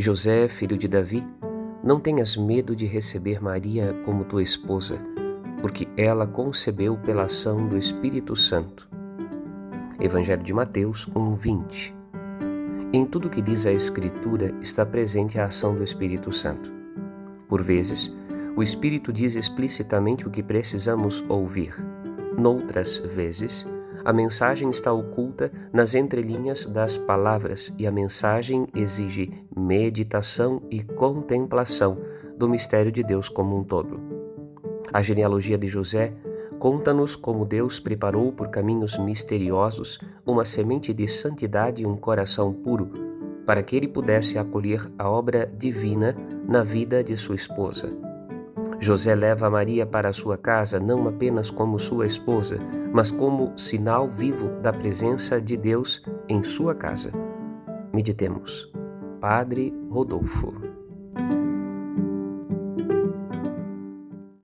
José, filho de Davi, não tenhas medo de receber Maria como tua esposa, porque ela concebeu pela ação do Espírito Santo. Evangelho de Mateus 1:20. Em tudo que diz a Escritura está presente a ação do Espírito Santo. Por vezes, o Espírito diz explicitamente o que precisamos ouvir. Noutras vezes, a mensagem está oculta nas entrelinhas das palavras e a mensagem exige meditação e contemplação do mistério de Deus como um todo. A genealogia de José conta-nos como Deus preparou por caminhos misteriosos uma semente de santidade e um coração puro, para que ele pudesse acolher a obra divina na vida de sua esposa. José leva Maria para sua casa não apenas como sua esposa, mas como sinal vivo da presença de Deus em sua casa. Meditemos. Padre Rodolfo.